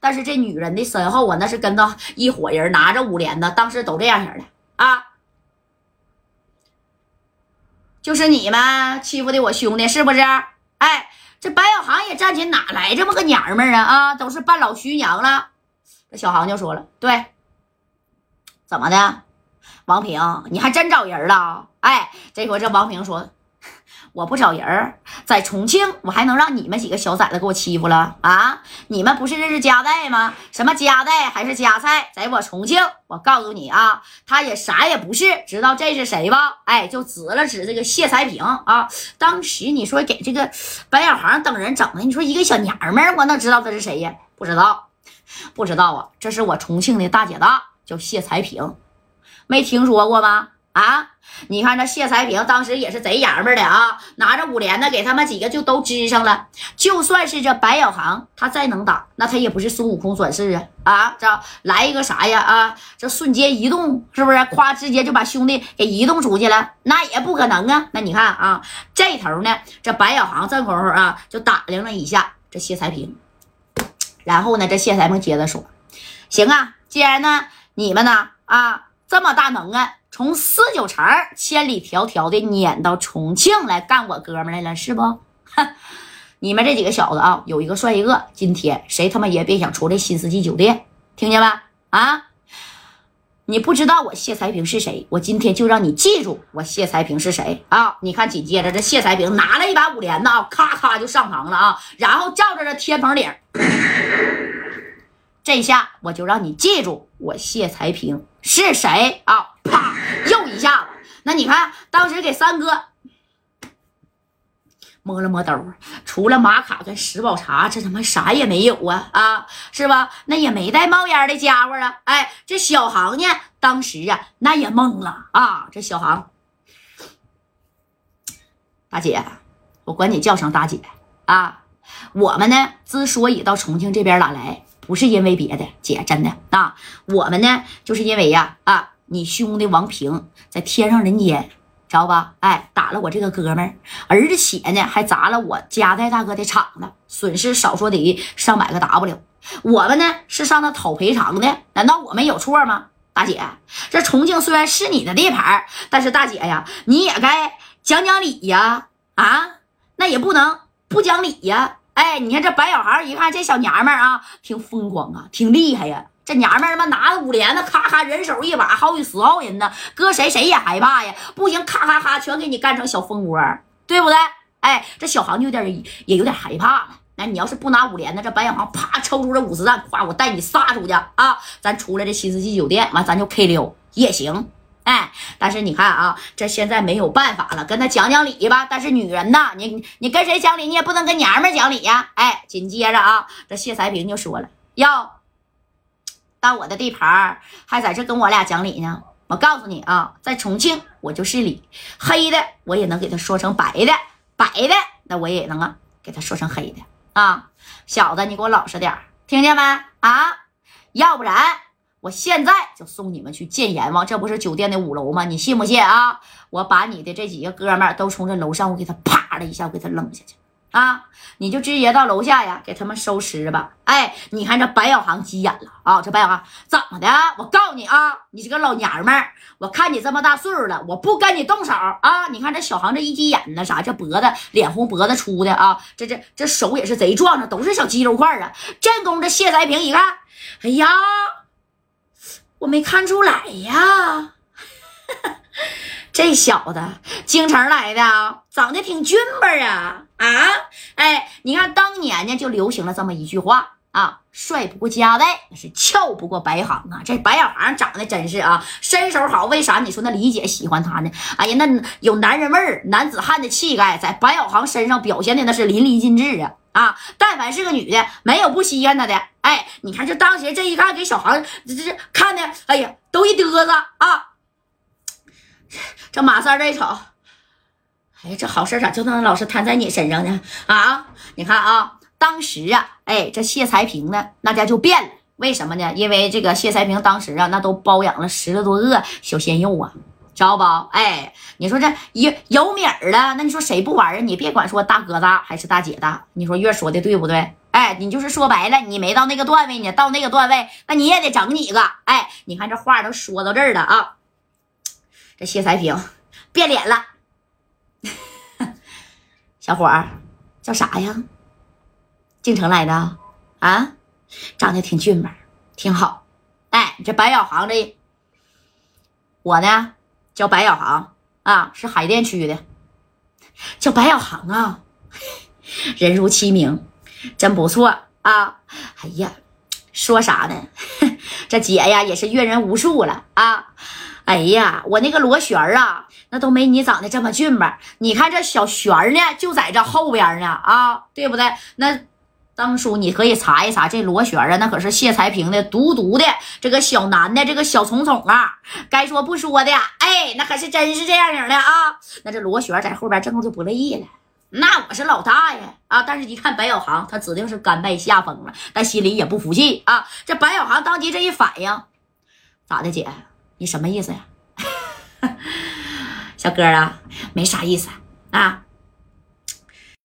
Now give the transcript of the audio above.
但是这女人的身后啊，那是跟着一伙人拿着五连的，当时都这样式的啊。就是你们欺负的我兄弟是不是？哎，这白小航也站起，哪来这么个娘们儿啊？啊，都是半老徐娘了。这小航就说了，对，怎么的？王平，你还真找人了？哎，这回这王平说。我不找人儿，在重庆，我还能让你们几个小崽子给我欺负了啊？你们不是认识夹带吗？什么夹带还是夹菜？在我重庆，我告诉你啊，他也啥也不是。知道这是谁吧？哎，就指了指这个谢才平啊。当时你说给这个白小航等人整的，你说一个小娘们，我能知道他是谁呀？不知道，不知道啊。这是我重庆的大姐大，叫谢才平，没听说过吗？啊，你看这谢才平当时也是贼爷们的啊，拿着五连的给他们几个就都支上了。就算是这白小航他再能打，那他也不是孙悟空转世啊啊！这来一个啥呀啊？这瞬间移动是不是？夸直接就把兄弟给移动出去了？那也不可能啊！那你看啊，这头呢，这白小航这功夫啊，就打量了一下这谢才平，然后呢，这谢才平接着说：“行啊，既然呢你们呢啊这么大能耐。”从四九城千里迢迢的撵到重庆来干我哥们来了，是不？哼，你们这几个小子啊，有一个算一个。今天谁他妈也别想出来新世纪酒店，听见没？啊！你不知道我谢才平是谁，我今天就让你记住我谢才平是谁啊！你看，紧接着这谢才平拿了一把五连子啊，咔咔就上膛了啊，然后照着这天棚顶，这下我就让你记住我谢才平是谁啊！啪！一下子，那你看，当时给三哥摸了摸兜，除了玛卡跟十宝茶，这他妈啥也没有啊啊，是吧？那也没带冒烟的家伙啊！哎，这小航呢，当时啊，那也懵了啊！这小航，大姐，我管你叫声大姐啊！我们呢，之所以到重庆这边来，不是因为别的，姐真的啊，我们呢，就是因为呀啊。你兄弟王平在天上人间，知道吧？哎，打了我这个哥们儿，而且呢还砸了我家代大哥的厂子，损失少说得上百个 W。我们呢是上那讨赔偿的，难道我们有错吗？大姐，这重庆虽然是你的地盘，但是大姐呀，你也该讲讲理呀！啊，那也不能不讲理呀！哎，你看这白小孩一看这小娘们儿啊，挺风光啊，挺厉害呀。这娘们儿他妈拿着五连子，咔咔人手一把，好几十号人呢，搁谁谁也害怕呀！不行，咔咔咔全给你干成小蜂窝，对不对？哎，这小航就有点也有点害怕了。那你要是不拿五连子，这白小航啪抽出这五十弹，夸我带你撒出去啊！咱出来这新世纪酒店，完咱就 K 溜也行。哎，但是你看啊，这现在没有办法了，跟他讲讲理吧。但是女人呐，你你跟谁讲理，你也不能跟娘们讲理呀。哎，紧接着啊，这谢才平就说了要。到我的地盘还在这跟我俩讲理呢。我告诉你啊，在重庆我就是理，黑的我也能给他说成白的，白的那我也能啊给他说成黑的啊。小子，你给我老实点听见没啊？要不然我现在就送你们去见阎王。这不是酒店的五楼吗？你信不信啊？我把你的这几个哥们都从这楼上，我给他啪的一下，我给他扔下去。啊！你就直接到楼下呀，给他们收尸吧。哎，你看这白小航急眼了啊！这白小航怎么的？我告诉你啊，你这个老娘们儿，我看你这么大岁数了，我不跟你动手啊！你看这小航这一急眼呢，啥？这脖子脸红，脖子粗的啊！这这这手也是贼壮的，都是小肌肉块啊！正宫这谢才平一看，哎呀，我没看出来呀。这小子京城来的啊，长得挺俊吧啊啊！哎，你看当年呢就流行了这么一句话啊，帅不过家代，那是俏不过白行啊。这白小航长得真是啊，身手好，为啥你说那李姐喜欢他呢？哎呀，那有男人味儿、男子汉的气概，在白小航身上表现的那是淋漓尽致啊啊！但凡是个女的，没有不稀罕他的。哎，你看这当时这一看，给小航这这看的，哎呀，都一嘚瑟啊。这马三这一瞅，哎，这好事咋就能老是摊在你身上呢？啊，你看啊，当时啊，哎，这谢才平呢，那家就变了。为什么呢？因为这个谢才平当时啊，那都包养了十来多个小鲜肉啊，知道不？哎，你说这有有米儿了，那你说谁不玩啊？你别管说大哥大还是大姐大，你说月说的对不对？哎，你就是说白了，你没到那个段位呢，到那个段位，那你也得整几个。哎，你看这话都说到这儿了啊，这谢才平变脸了。小伙儿叫啥呀？京城来的啊？长得挺俊美，挺好。哎，这白小航这，我呢叫白小航啊，是海淀区的，叫白小航啊，人如其名，真不错啊。哎呀，说啥呢？这姐呀也是阅人无数了啊。哎呀，我那个罗旋啊，那都没你长得这么俊吧？你看这小旋呢，就在这后边呢啊，对不对？那。当初你可以查一查这罗旋啊，那可是谢才平的独独的这个小男的这个小宠宠啊，该说不说的，哎，那可是真是这样型的啊。那这罗旋在后边正好就不乐意了，那我是老大呀啊！但是一看白小航，他指定是甘拜下风了，但心里也不服气啊。这白小航当即这一反应，咋的姐？你什么意思呀？小哥啊，没啥意思啊。